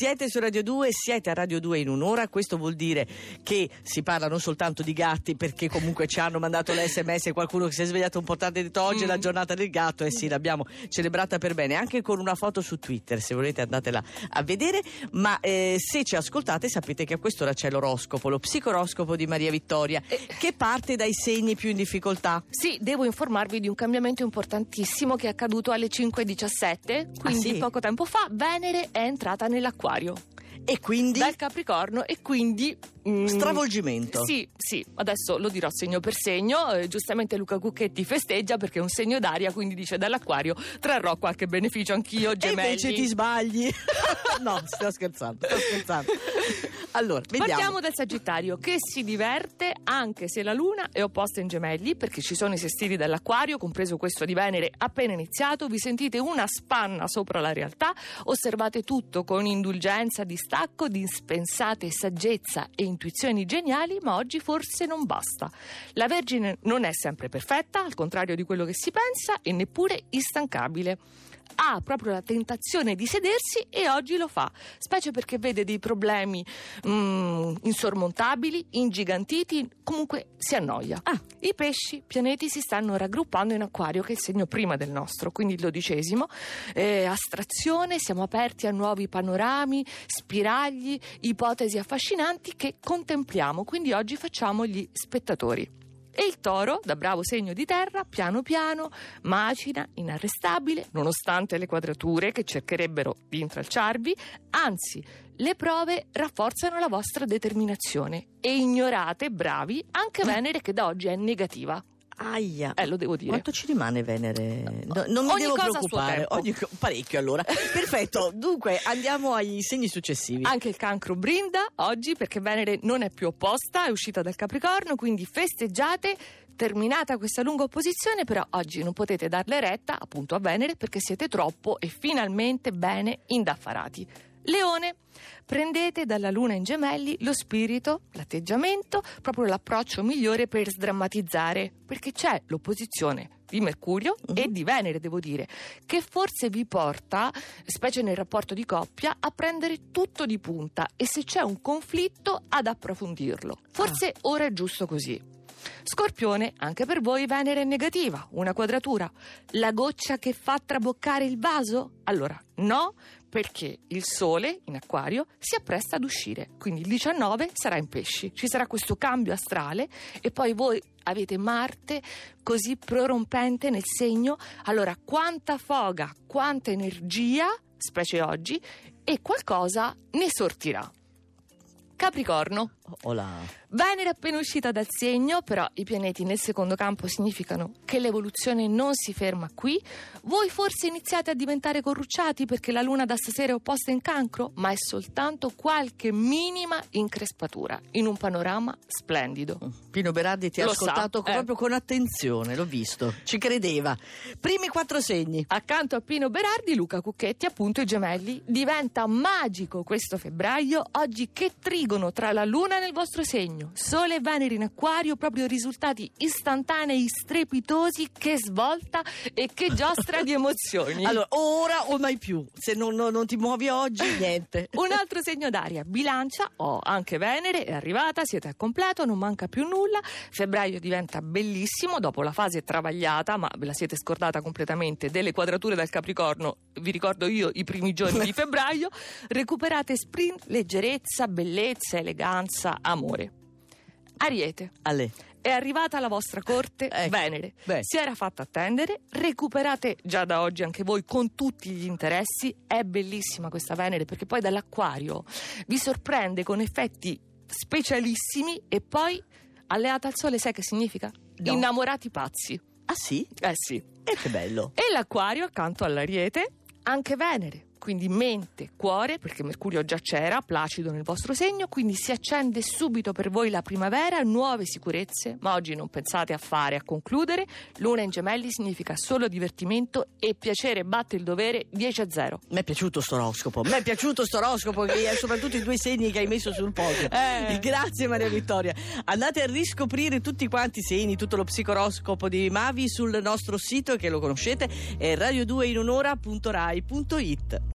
Siete su Radio 2, siete a Radio 2 in un'ora, questo vuol dire che si parla non soltanto di gatti perché comunque ci hanno mandato l'SMS qualcuno che si è svegliato un po' tardi e ha detto oggi è la giornata del gatto e sì l'abbiamo celebrata per bene, anche con una foto su Twitter se volete andatela a vedere, ma eh, se ci ascoltate sapete che a quest'ora c'è l'oroscopo, lo psicoroscopo di Maria Vittoria che parte dai segni più in difficoltà. Sì, devo informarvi di un cambiamento importantissimo che è accaduto alle 5.17, quindi sì? poco tempo fa Venere è entrata nell'acquario E quindi? Dal Capricorno e quindi... mm, stravolgimento. Sì, sì, adesso lo dirò segno per segno. eh, giustamente Luca Cucchetti festeggia perché è un segno d'aria, quindi dice dall'acquario trarrò qualche beneficio anch'io, E gemelli. invece ti sbagli. no, sto scherzando, sto scherzando. Allora, vediamo. Partiamo dal Sagittario che si diverte anche se la Luna è opposta in gemelli perché ci sono i sestili dell'Acquario, compreso questo di Venere appena iniziato, vi sentite una spanna sopra la realtà, osservate tutto con indulgenza, distacco, dispensate saggezza e intuizioni geniali, ma oggi forse non basta. La Vergine non è sempre perfetta, al contrario di quello che si pensa, e neppure instancabile ha proprio la tentazione di sedersi e oggi lo fa, specie perché vede dei problemi mm, insormontabili, ingigantiti, comunque si annoia. Ah. I pesci, pianeti, si stanno raggruppando in acquario, che è il segno prima del nostro, quindi il dodicesimo. Eh, astrazione, siamo aperti a nuovi panorami, spiragli, ipotesi affascinanti che contempliamo, quindi oggi facciamo gli spettatori. E il toro, da bravo segno di terra, piano piano, macina, inarrestabile, nonostante le quadrature che cercherebbero di intralciarvi, anzi, le prove rafforzano la vostra determinazione e ignorate, bravi, anche Venere che da oggi è negativa. Aia. Eh, lo devo dire. Quanto ci rimane Venere? No, non mi Ogni devo preoccupare. Ogni parecchio allora. Perfetto. Dunque andiamo ai segni successivi. Anche il cancro brinda oggi perché Venere non è più opposta, è uscita dal Capricorno, quindi festeggiate. Terminata questa lunga opposizione, però oggi non potete darle retta appunto a Venere perché siete troppo e finalmente bene indaffarati. Leone, prendete dalla luna in gemelli lo spirito, l'atteggiamento, proprio l'approccio migliore per sdrammatizzare, perché c'è l'opposizione di Mercurio e di Venere, devo dire, che forse vi porta, specie nel rapporto di coppia, a prendere tutto di punta e se c'è un conflitto ad approfondirlo. Forse ora è giusto così. Scorpione, anche per voi Venere è negativa, una quadratura. La goccia che fa traboccare il vaso? Allora, no, perché il Sole in acquario si appresta ad uscire, quindi il 19 sarà in pesci, ci sarà questo cambio astrale e poi voi avete Marte così prorompente nel segno, allora quanta foga, quanta energia, specie oggi, e qualcosa ne sortirà. Capricorno. Hola. Venere è appena uscita dal segno, però i pianeti nel secondo campo significano che l'evoluzione non si ferma qui. Voi forse iniziate a diventare corrucciati perché la luna da stasera è opposta in cancro, ma è soltanto qualche minima increspatura in un panorama splendido. Pino Berardi ti ha Lo sa, ascoltato eh. proprio con attenzione, l'ho visto. Ci credeva. Primi quattro segni. Accanto a Pino Berardi, Luca Cucchetti, appunto i gemelli. Diventa magico questo febbraio, oggi che trigono tra la luna nel vostro segno, Sole e Venere in acquario, proprio risultati istantanei, strepitosi, che svolta e che giostra di emozioni. Allora, ora o mai più. Se non, non- non ti muovi oggi, niente. Un altro segno d'aria, bilancia, oh, anche Venere è arrivata, siete al completo, non manca più nulla. Febbraio diventa bellissimo dopo la fase travagliata, ma ve la siete scordata completamente, delle quadrature del Capricorno. Vi ricordo io i primi giorni di febbraio. Recuperate sprint, leggerezza, bellezza, eleganza, amore. Ariete. Ale. È arrivata alla vostra corte Ecco. Venere. Beh. Si era fatta attendere, recuperate già da oggi anche voi con tutti gli interessi. È bellissima questa Venere perché poi dall'acquario vi sorprende con effetti specialissimi e poi alleata al sole, sai che significa? No. Innamorati pazzi. Ah sì? Eh sì. E che bello. E l'acquario accanto all'ariete, anche Venere. Quindi mente, cuore, perché Mercurio già c'era, placido nel vostro segno, quindi si accende subito per voi la primavera, nuove sicurezze, ma oggi non pensate a fare, a concludere. Luna in gemelli significa solo divertimento e piacere batte il dovere 10 a 0. Mi è piaciuto sto oroscopo. Mi è piaciuto sto oroscopo, soprattutto i due segni che hai messo sul podio. Eh. Grazie Maria Vittoria. Andate a riscoprire tutti quanti i segni, tutto lo psicoroscopo di Mavi sul nostro sito che lo conoscete, è radio2inunora.rai.it.